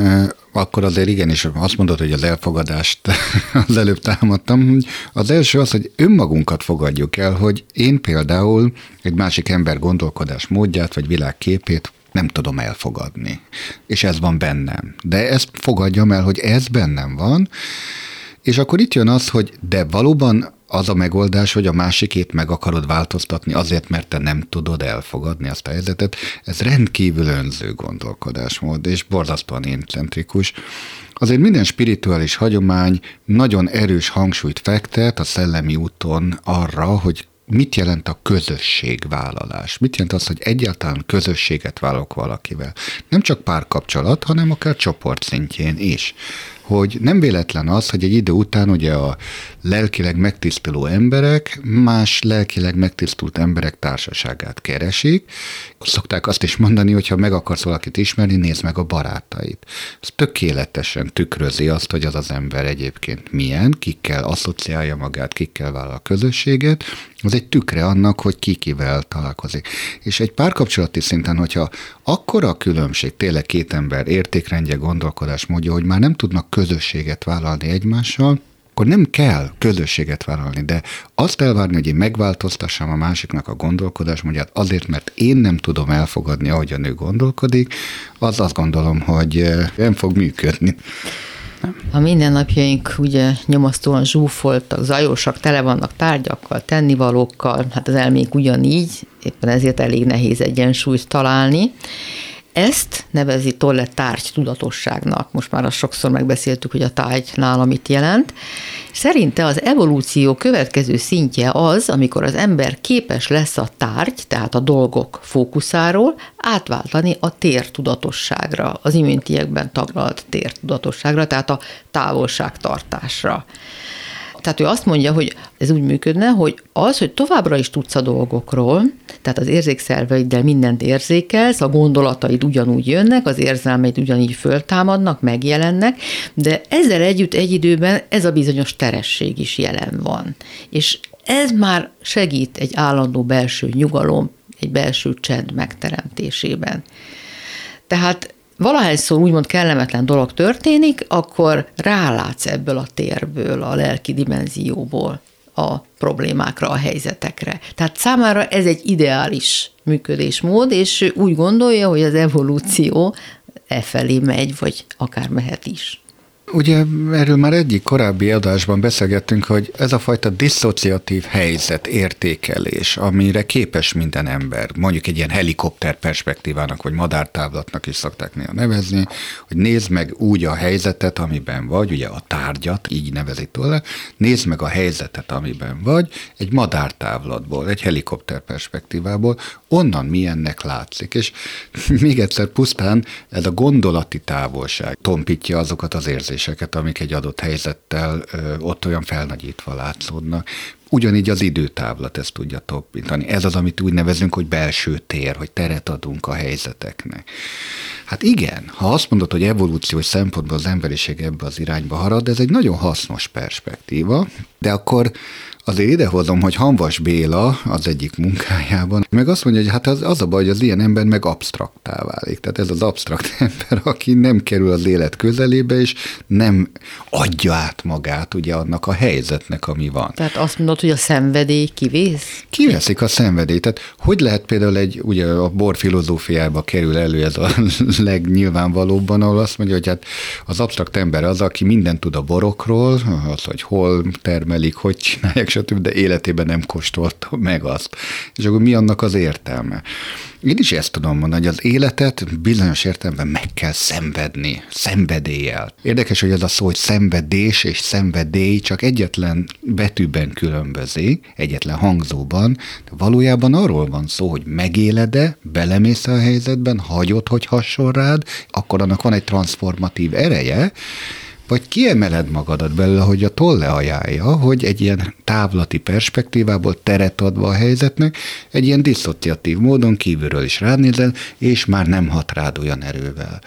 akkor azért igenis azt mondod, hogy az elfogadást az előbb támadtam. Az első az, hogy önmagunkat fogadjuk el, hogy én például egy másik ember gondolkodás módját vagy világképét nem tudom elfogadni. És ez van bennem. De ezt fogadjam el, hogy ez bennem van, és akkor itt jön az, hogy de valóban az a megoldás, hogy a másikét meg akarod változtatni azért, mert te nem tudod elfogadni azt a helyzetet, ez rendkívül önző gondolkodásmód, és borzasztóan éncentrikus. Azért minden spirituális hagyomány nagyon erős hangsúlyt fektet a szellemi úton arra, hogy mit jelent a közösségvállalás? Mit jelent az, hogy egyáltalán közösséget vállalok valakivel? Nem csak párkapcsolat, hanem akár csoport szintjén is hogy nem véletlen az, hogy egy idő után ugye a lelkileg megtisztuló emberek más lelkileg megtisztult emberek társaságát keresik. Szokták azt is mondani, hogy ha meg akarsz valakit ismerni, nézd meg a barátait. Ez tökéletesen tükrözi azt, hogy az az ember egyébként milyen, kikkel asszociálja magát, kikkel vállal a közösséget, az egy tükre annak, hogy ki kivel találkozik. És egy párkapcsolati szinten, hogyha akkora a különbség, tényleg két ember értékrendje, gondolkodás módja, hogy már nem tudnak közösséget vállalni egymással, akkor nem kell közösséget vállalni, de azt elvárni, hogy én megváltoztassam a másiknak a gondolkodásmódját azért, mert én nem tudom elfogadni, ahogy a nő gondolkodik, az azt gondolom, hogy eh, nem fog működni. A mindennapjaink ugye nyomasztóan zsúfoltak, zajosak, tele vannak tárgyakkal, tennivalókkal, hát az elménk ugyanígy, éppen ezért elég nehéz egyensúlyt találni. Ezt nevezi Tolle tárgy tudatosságnak. Most már azt sokszor megbeszéltük, hogy a tárgy nála mit jelent. Szerinte az evolúció következő szintje az, amikor az ember képes lesz a tárgy, tehát a dolgok fókuszáról átváltani a tértudatosságra, az imintiekben taglalt tértudatosságra, tehát a távolságtartásra. Tehát ő azt mondja, hogy ez úgy működne, hogy az, hogy továbbra is tudsz a dolgokról, tehát az érzékszerveiddel mindent érzékelsz, a gondolataid ugyanúgy jönnek, az érzelmeid ugyanígy föltámadnak, megjelennek, de ezzel együtt egy időben ez a bizonyos teresség is jelen van. És ez már segít egy állandó belső nyugalom, egy belső csend megteremtésében. Tehát valahányszor úgymond kellemetlen dolog történik, akkor rálátsz ebből a térből, a lelki dimenzióból a problémákra, a helyzetekre. Tehát számára ez egy ideális működésmód, és úgy gondolja, hogy az evolúció e felé megy, vagy akár mehet is. Ugye erről már egyik korábbi adásban beszélgettünk, hogy ez a fajta diszociatív helyzet, értékelés, amire képes minden ember, mondjuk egy ilyen helikopter perspektívának, vagy madártávlatnak is szokták néha nevezni, hogy nézd meg úgy a helyzetet, amiben vagy, ugye a tárgyat, így nevezi tőle, nézd meg a helyzetet, amiben vagy, egy madártávlatból, egy helikopter perspektívából, onnan milyennek látszik. És még egyszer pusztán ez a gondolati távolság tompítja azokat az érzéseket, érzéseket, amik egy adott helyzettel ott olyan felnagyítva látszódnak. Ugyanígy az időtávlat ezt tudja toppintani. Ez az, amit úgy nevezünk, hogy belső tér, hogy teret adunk a helyzeteknek. Hát igen, ha azt mondod, hogy evolúciós szempontból az emberiség ebbe az irányba harad, ez egy nagyon hasznos perspektíva, de akkor Azért idehozom, hogy Hanvas Béla az egyik munkájában, meg azt mondja, hogy hát az, az a baj, hogy az ilyen ember meg absztraktá válik. Tehát ez az absztrakt ember, aki nem kerül az élet közelébe, és nem adja át magát ugye annak a helyzetnek, ami van. Tehát azt mondod, hogy a szenvedély kivész? Kiveszik a szenvedélyt. Tehát hogy lehet például egy, ugye a bor filozófiába kerül elő ez a legnyilvánvalóbban, ahol azt mondja, hogy hát az absztrakt ember az, aki mindent tud a borokról, az, hogy hol termelik, hogy csinálják, stb., de életében nem kóstolta meg azt. És akkor mi annak az értelme? Én is ezt tudom mondani, hogy az életet bizonyos értelemben meg kell szenvedni, szenvedéllyel. Érdekes, hogy ez a szó, hogy szenvedés és szenvedély csak egyetlen betűben különbözik, egyetlen hangzóban, de valójában arról van szó, hogy megéled-e, belemész a helyzetben, hagyod, hogy rád, akkor annak van egy transformatív ereje, vagy kiemeled magadat belőle, hogy a tolle ajánlja, hogy egy ilyen távlati perspektívából teret adva a helyzetnek, egy ilyen diszociatív módon kívülről is ránézel, és már nem hat rád olyan erővel.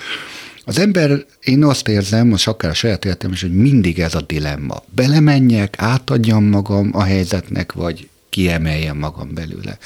Az ember, én azt érzem, most akár a saját életem is, hogy mindig ez a dilemma. Belemenjek, átadjam magam a helyzetnek, vagy kiemeljem magam belőle.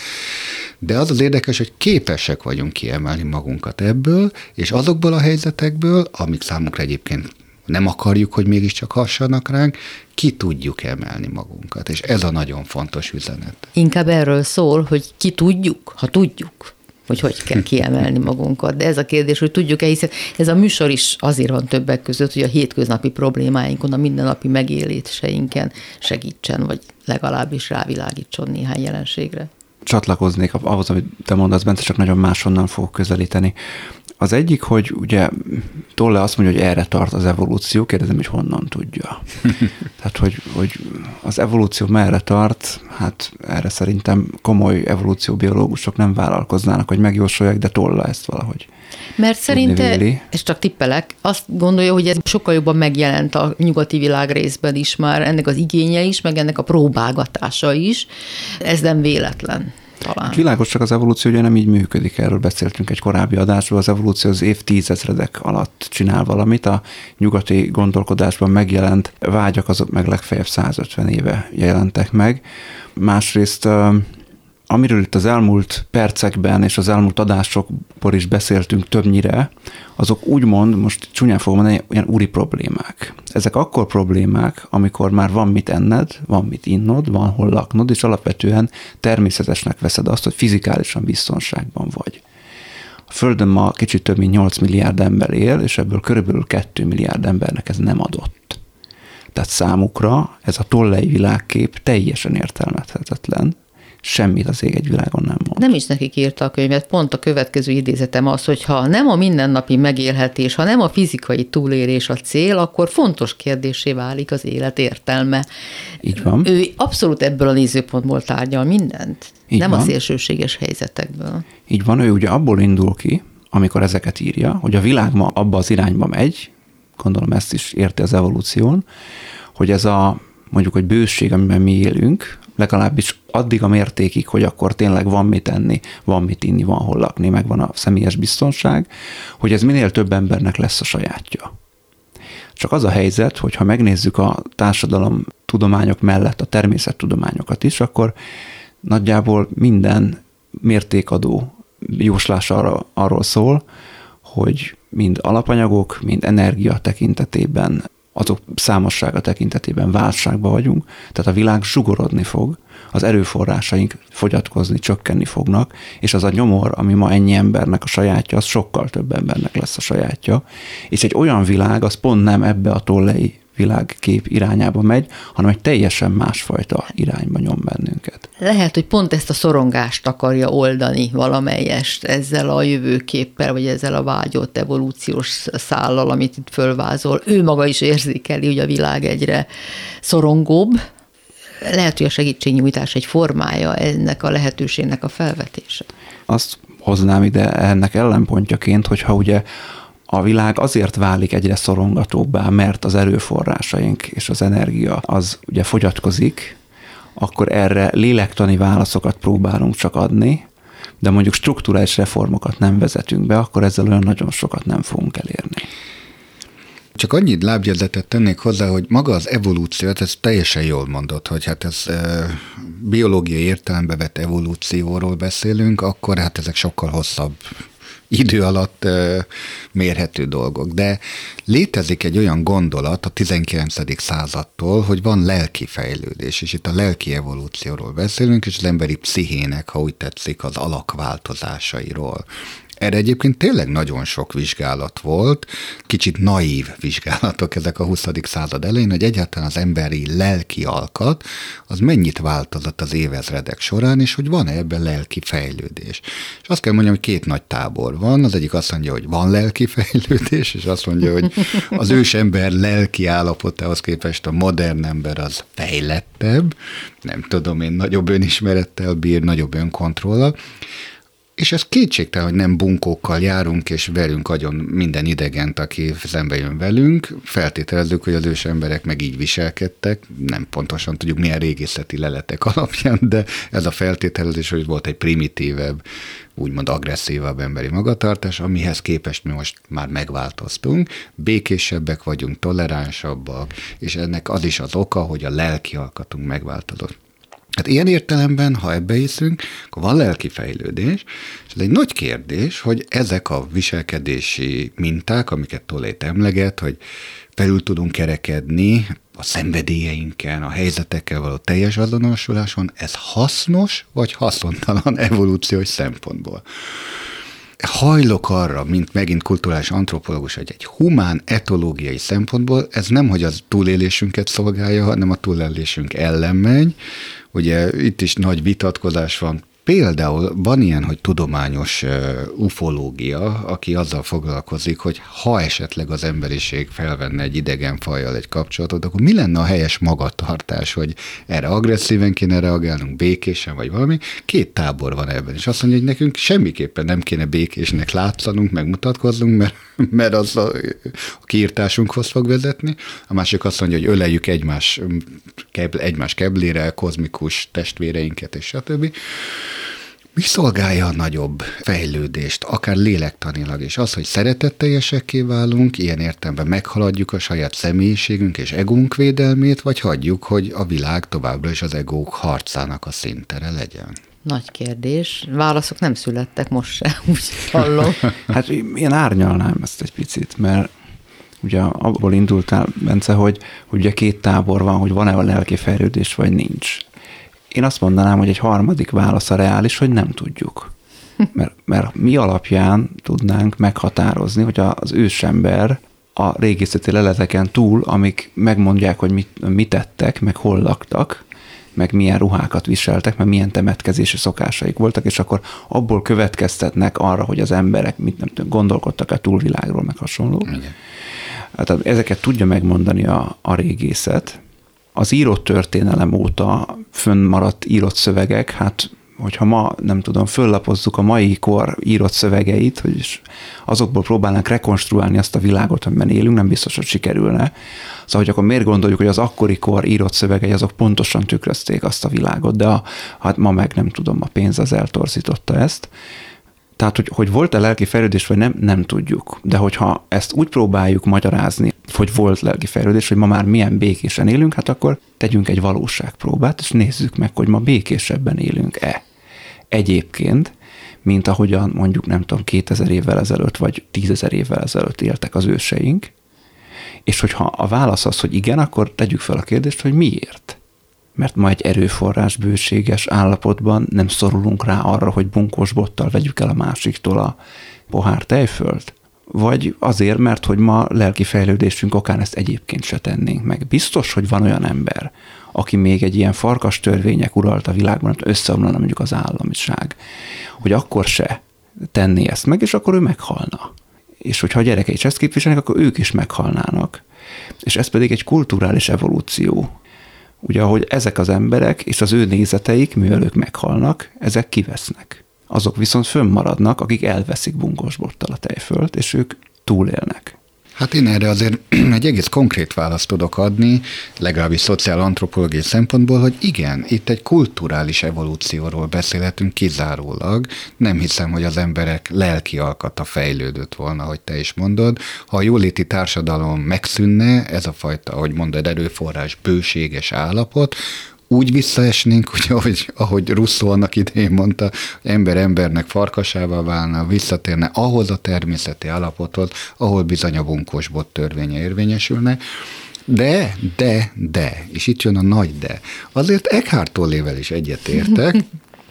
De az az érdekes, hogy képesek vagyunk kiemelni magunkat ebből, és azokból a helyzetekből, amik számunkra egyébként nem akarjuk, hogy mégiscsak hassanak ránk, ki tudjuk emelni magunkat, és ez a nagyon fontos üzenet. Inkább erről szól, hogy ki tudjuk, ha tudjuk hogy hogy kell kiemelni magunkat. De ez a kérdés, hogy tudjuk-e, hiszen ez a műsor is azért van többek között, hogy a hétköznapi problémáinkon, a mindennapi megéléseinken segítsen, vagy legalábbis rávilágítson néhány jelenségre. Csatlakoznék ahhoz, amit te mondasz, Bence, csak nagyon máshonnan fogok közelíteni. Az egyik, hogy ugye Tolle azt mondja, hogy erre tart az evolúció, kérdezem, hogy honnan tudja. Tehát, hogy, hogy az evolúció merre tart, hát erre szerintem komoly evolúcióbiológusok nem vállalkoznának, hogy megjósolják, de Tolle ezt valahogy. Mert szerinte, és csak tippelek, azt gondolja, hogy ez sokkal jobban megjelent a nyugati világ részben is már, ennek az igénye is, meg ennek a próbálgatása is. Ez nem véletlen talán. Világos, csak az evolúció ugye nem így működik, erről beszéltünk egy korábbi adásról, az evolúció az évtizedek alatt csinál valamit, a nyugati gondolkodásban megjelent vágyak azok meg legfeljebb 150 éve jelentek meg. Másrészt amiről itt az elmúlt percekben és az elmúlt adásokból is beszéltünk többnyire, azok úgymond, most csúnyán fogom mondani, olyan úri problémák. Ezek akkor problémák, amikor már van mit enned, van mit innod, van hol laknod, és alapvetően természetesnek veszed azt, hogy fizikálisan biztonságban vagy. A Földön ma kicsit több mint 8 milliárd ember él, és ebből körülbelül 2 milliárd embernek ez nem adott. Tehát számukra ez a tollei világkép teljesen értelmezhetetlen, semmit az ég egy világon nem mond. Nem is nekik írta a könyvet, pont a következő idézetem az, hogy ha nem a mindennapi megélhetés, ha nem a fizikai túlélés a cél, akkor fontos kérdésé válik az élet értelme. Így van. Ő abszolút ebből a nézőpontból tárgyal mindent, Így nem van. a szélsőséges helyzetekből. Így van, ő ugye abból indul ki, amikor ezeket írja, hogy a világ ma abba az irányba megy, gondolom ezt is érti az evolúción, hogy ez a mondjuk, hogy bőség, amiben mi élünk, legalábbis addig a mértékig, hogy akkor tényleg van mit enni, van mit inni, van hol lakni, meg van a személyes biztonság, hogy ez minél több embernek lesz a sajátja. Csak az a helyzet, hogy ha megnézzük a társadalom tudományok mellett a természettudományokat is, akkor nagyjából minden mértékadó jóslás arra, arról szól, hogy mind alapanyagok, mind energia tekintetében, azok számossága tekintetében válságban vagyunk, tehát a világ zsugorodni fog, az erőforrásaink fogyatkozni, csökkenni fognak, és az a nyomor, ami ma ennyi embernek a sajátja, az sokkal több embernek lesz a sajátja, és egy olyan világ, az pont nem ebbe a tollei világkép irányába megy, hanem egy teljesen másfajta irányba nyom bennünket. Lehet, hogy pont ezt a szorongást akarja oldani valamelyest ezzel a jövőképpel, vagy ezzel a vágyott evolúciós szállal, amit itt fölvázol. Ő maga is érzékeli, hogy a világ egyre szorongóbb. Lehet, hogy a segítségnyújtás egy formája ennek a lehetőségnek a felvetése. Azt hoznám ide ennek ellenpontjaként, hogyha ugye a világ azért válik egyre szorongatóbbá, mert az erőforrásaink és az energia az ugye fogyatkozik, akkor erre lélektani válaszokat próbálunk csak adni, de mondjuk strukturális reformokat nem vezetünk be, akkor ezzel olyan nagyon sokat nem fogunk elérni. Csak annyit lábjegyzetet tennék hozzá, hogy maga az evolúció, ez teljesen jól mondott, hogy hát ez e, biológiai értelembe vett evolúcióról beszélünk, akkor hát ezek sokkal hosszabb idő alatt mérhető dolgok. De létezik egy olyan gondolat a 19. századtól, hogy van lelki fejlődés, és itt a lelki evolúcióról beszélünk, és az emberi pszichének, ha úgy tetszik, az alakváltozásairól. Erre egyébként tényleg nagyon sok vizsgálat volt, kicsit naív vizsgálatok ezek a 20. század elején, hogy egyáltalán az emberi lelki alkat, az mennyit változott az évezredek során, és hogy van-e ebben lelki fejlődés. És azt kell mondjam, hogy két nagy tábor van, az egyik azt mondja, hogy van lelki fejlődés, és azt mondja, hogy az ős ember lelki állapotához képest a modern ember az fejlettebb, nem tudom én, nagyobb önismerettel bír, nagyobb önkontrollal, és ez kétségtelen, hogy nem bunkókkal járunk, és verünk agyon minden idegent, aki szembe jön velünk. Feltételezzük, hogy az ős emberek meg így viselkedtek. Nem pontosan tudjuk, milyen régészeti leletek alapján, de ez a feltételezés, hogy volt egy primitívebb, úgymond agresszívabb emberi magatartás, amihez képest mi most már megváltoztunk, békésebbek vagyunk, toleránsabbak, és ennek az is az oka, hogy a lelki alkatunk megváltozott. Hát ilyen értelemben, ha ebbe hiszünk, akkor van lelki fejlődés, és ez egy nagy kérdés, hogy ezek a viselkedési minták, amiket Tolét emleget, hogy felül tudunk kerekedni a szenvedélyeinken, a helyzetekkel való teljes azonosuláson, ez hasznos vagy haszontalan evolúciós szempontból hajlok arra, mint megint kulturális antropológus, hogy egy humán etológiai szempontból ez nem, hogy az túlélésünket szolgálja, hanem a túlélésünk ellen megy. Ugye itt is nagy vitatkozás van Például van ilyen, hogy tudományos ufológia, aki azzal foglalkozik, hogy ha esetleg az emberiség felvenne egy idegen fajjal egy kapcsolatot, akkor mi lenne a helyes magatartás, hogy erre agresszíven kéne reagálnunk, békésen vagy valami. Két tábor van ebben, és azt mondja, hogy nekünk semmiképpen nem kéne békésnek látszanunk, megmutatkoznunk, mert, mert az a, a kiírtásunkhoz fog vezetni. A másik azt mondja, hogy öleljük egymás, egymás keblére, kozmikus testvéreinket, és stb mi szolgálja a nagyobb fejlődést, akár lélektanilag is? Az, hogy szeretetteljesekké válunk, ilyen értelemben meghaladjuk a saját személyiségünk és egónk védelmét, vagy hagyjuk, hogy a világ továbbra is az egók harcának a szintere legyen? Nagy kérdés. Válaszok nem születtek most se, úgy hallom. hát én árnyalnám ezt egy picit, mert ugye abból indultál, Bence, hogy, hogy ugye két tábor van, hogy van-e a lelki fejlődés, vagy nincs. Én azt mondanám, hogy egy harmadik válasz a reális, hogy nem tudjuk. Mert, mert mi alapján tudnánk meghatározni, hogy az ősember a régészeti leleteken túl, amik megmondják, hogy mit, mit tettek, meg hol laktak, meg milyen ruhákat viseltek, meg milyen temetkezési szokásaik voltak, és akkor abból következtetnek arra, hogy az emberek mit nem tudom, gondolkodtak a túlvilágról, meg hasonló. Igen. Hát ezeket tudja megmondani a, a régészet. Az írott történelem óta fönnmaradt írott szövegek, hát hogyha ma, nem tudom, föllapozzuk a mai kor írott szövegeit, hogy azokból próbálnánk rekonstruálni azt a világot, amiben élünk, nem biztos, hogy sikerülne. Szóval, hogy akkor miért gondoljuk, hogy az akkori kor írott szövegei azok pontosan tükrözték azt a világot, de a, hát ma meg nem tudom, a pénz az eltorzította ezt. Tehát, hogy, hogy volt-e lelki fejlődés, vagy nem, nem tudjuk. De hogyha ezt úgy próbáljuk magyarázni, hogy volt lelki fejlődés, hogy ma már milyen békésen élünk, hát akkor tegyünk egy valóságpróbát, és nézzük meg, hogy ma békésebben élünk-e. Egyébként, mint ahogyan mondjuk nem tudom, 2000 évvel ezelőtt, vagy 10 évvel ezelőtt éltek az őseink, és hogyha a válasz az, hogy igen, akkor tegyük fel a kérdést, hogy miért mert ma egy erőforrás bőséges állapotban nem szorulunk rá arra, hogy bunkós bottal vegyük el a másiktól a pohár tejfölt? Vagy azért, mert hogy ma lelki fejlődésünk okán ezt egyébként se tennénk meg. Biztos, hogy van olyan ember, aki még egy ilyen farkas törvények a világban, hogy összeomlana mondjuk az államiság, hogy akkor se tenné ezt meg, és akkor ő meghalna. És hogyha a gyerekei is ezt képviselnek, akkor ők is meghalnának. És ez pedig egy kulturális evolúció ugye ahogy ezek az emberek és az ő nézeteik, mivel ők meghalnak, ezek kivesznek. Azok viszont fönnmaradnak, akik elveszik bottal a tejfölt, és ők túlélnek. Hát én erre azért egy egész konkrét választ tudok adni, legalábbis szociálantropológiai szempontból, hogy igen, itt egy kulturális evolúcióról beszélhetünk kizárólag. Nem hiszem, hogy az emberek lelki alkata fejlődött volna, hogy te is mondod. Ha a jóléti társadalom megszűnne, ez a fajta, ahogy mondod, erőforrás bőséges állapot, úgy visszaesnénk, hogy ahogy, ahogy Russzó annak idején mondta, ember embernek farkasával válna, visszatérne ahhoz a természeti állapothoz, ahol bizony a bunkosbot törvénye érvényesülne, de, de, de, és itt jön a nagy de. Azért Eckhart Tollével is egyetértek,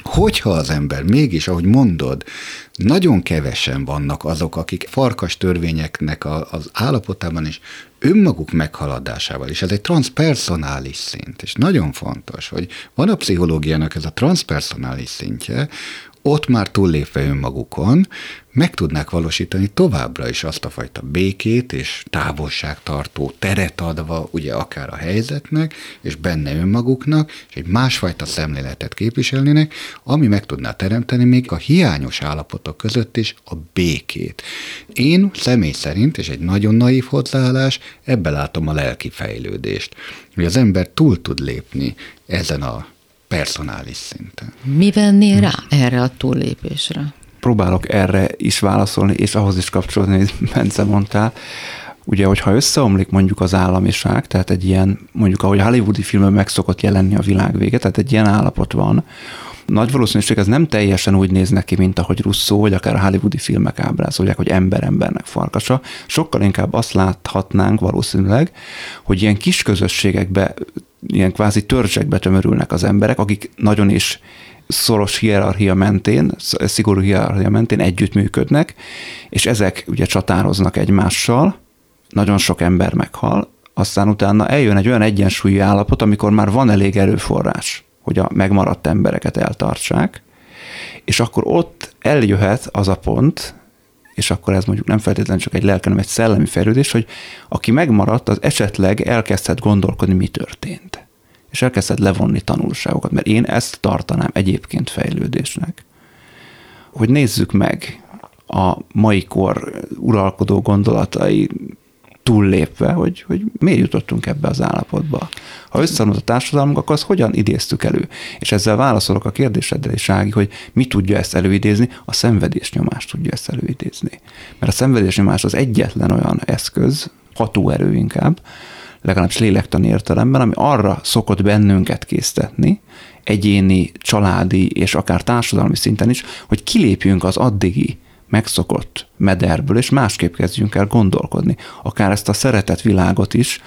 hogyha az ember mégis, ahogy mondod, nagyon kevesen vannak azok, akik farkas törvényeknek a, az állapotában is önmaguk meghaladásával, és ez egy transpersonális szint, és nagyon fontos, hogy van a pszichológiának ez a transpersonális szintje, ott már túllépve önmagukon, meg tudnák valósítani továbbra is azt a fajta békét és távolságtartó teret adva, ugye akár a helyzetnek, és benne önmaguknak, és egy másfajta szemléletet képviselnének, ami meg tudná teremteni még a hiányos állapotok között is a békét. Én személy szerint, és egy nagyon naív hozzáállás, ebbe látom a lelki fejlődést, hogy az ember túl tud lépni ezen a personális szinten. Mi venné rá erre a túllépésre? Próbálok erre is válaszolni, és ahhoz is kapcsolódni, amit Bence mondtál. Ugye, hogyha összeomlik mondjuk az államiság, tehát egy ilyen, mondjuk ahogy a hollywoodi filmben meg szokott jelenni a világ vége, tehát egy ilyen állapot van, nagy valószínűség ez nem teljesen úgy néz neki, mint ahogy Russo, vagy akár a hollywoodi filmek ábrázolják, hogy ember embernek farkasa. Sokkal inkább azt láthatnánk valószínűleg, hogy ilyen kis közösségekbe, ilyen kvázi törzsekbe tömörülnek az emberek, akik nagyon is szoros hierarchia mentén, szigorú hierarchia mentén együttműködnek, és ezek ugye csatároznak egymással, nagyon sok ember meghal, aztán utána eljön egy olyan egyensúlyi állapot, amikor már van elég erőforrás hogy a megmaradt embereket eltartsák, és akkor ott eljöhet az a pont, és akkor ez mondjuk nem feltétlenül csak egy lelke, hanem egy szellemi fejlődés, hogy aki megmaradt, az esetleg elkezdhet gondolkodni, mi történt. És elkezdhet levonni tanulságokat, mert én ezt tartanám egyébként fejlődésnek. Hogy nézzük meg a mai kor uralkodó gondolatai túllépve, hogy, hogy miért jutottunk ebbe az állapotba. Ha összeomlott a társadalmunk, akkor azt hogyan idéztük elő? És ezzel válaszolok a kérdéseddel is, Ági, hogy mi tudja ezt előidézni? A szenvedésnyomás tudja ezt előidézni. Mert a szenvedésnyomás az egyetlen olyan eszköz, hatóerő inkább, legalábbis lélektani értelemben, ami arra szokott bennünket késztetni, egyéni, családi és akár társadalmi szinten is, hogy kilépjünk az addigi megszokott mederből, és másképp kezdjünk el gondolkodni. Akár ezt a szeretett világot is,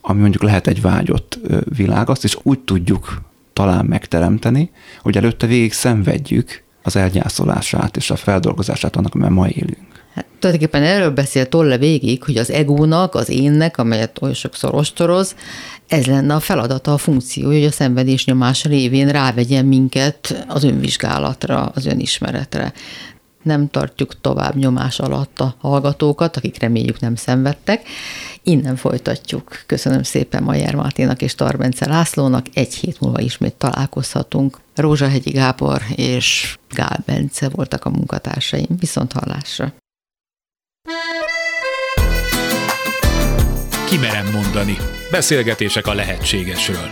ami mondjuk lehet egy vágyott világ, azt is úgy tudjuk talán megteremteni, hogy előtte végig szenvedjük az elgyászolását és a feldolgozását annak, amivel ma élünk. Hát, tulajdonképpen erről beszél Tolle végig, hogy az egónak, az énnek, amelyet oly sokszor ostoroz, ez lenne a feladata, a funkciója, hogy a szenvedés nyomás révén rávegyen minket az önvizsgálatra, az önismeretre nem tartjuk tovább nyomás alatt a hallgatókat, akik reméljük nem szenvedtek. Innen folytatjuk. Köszönöm szépen Majer Márténak és Tarbence Lászlónak. Egy hét múlva ismét találkozhatunk. Rózsahegyi Gábor és Gál Bence voltak a munkatársaim. Viszont hallásra. Kimerem mondani. Beszélgetések a lehetségesről.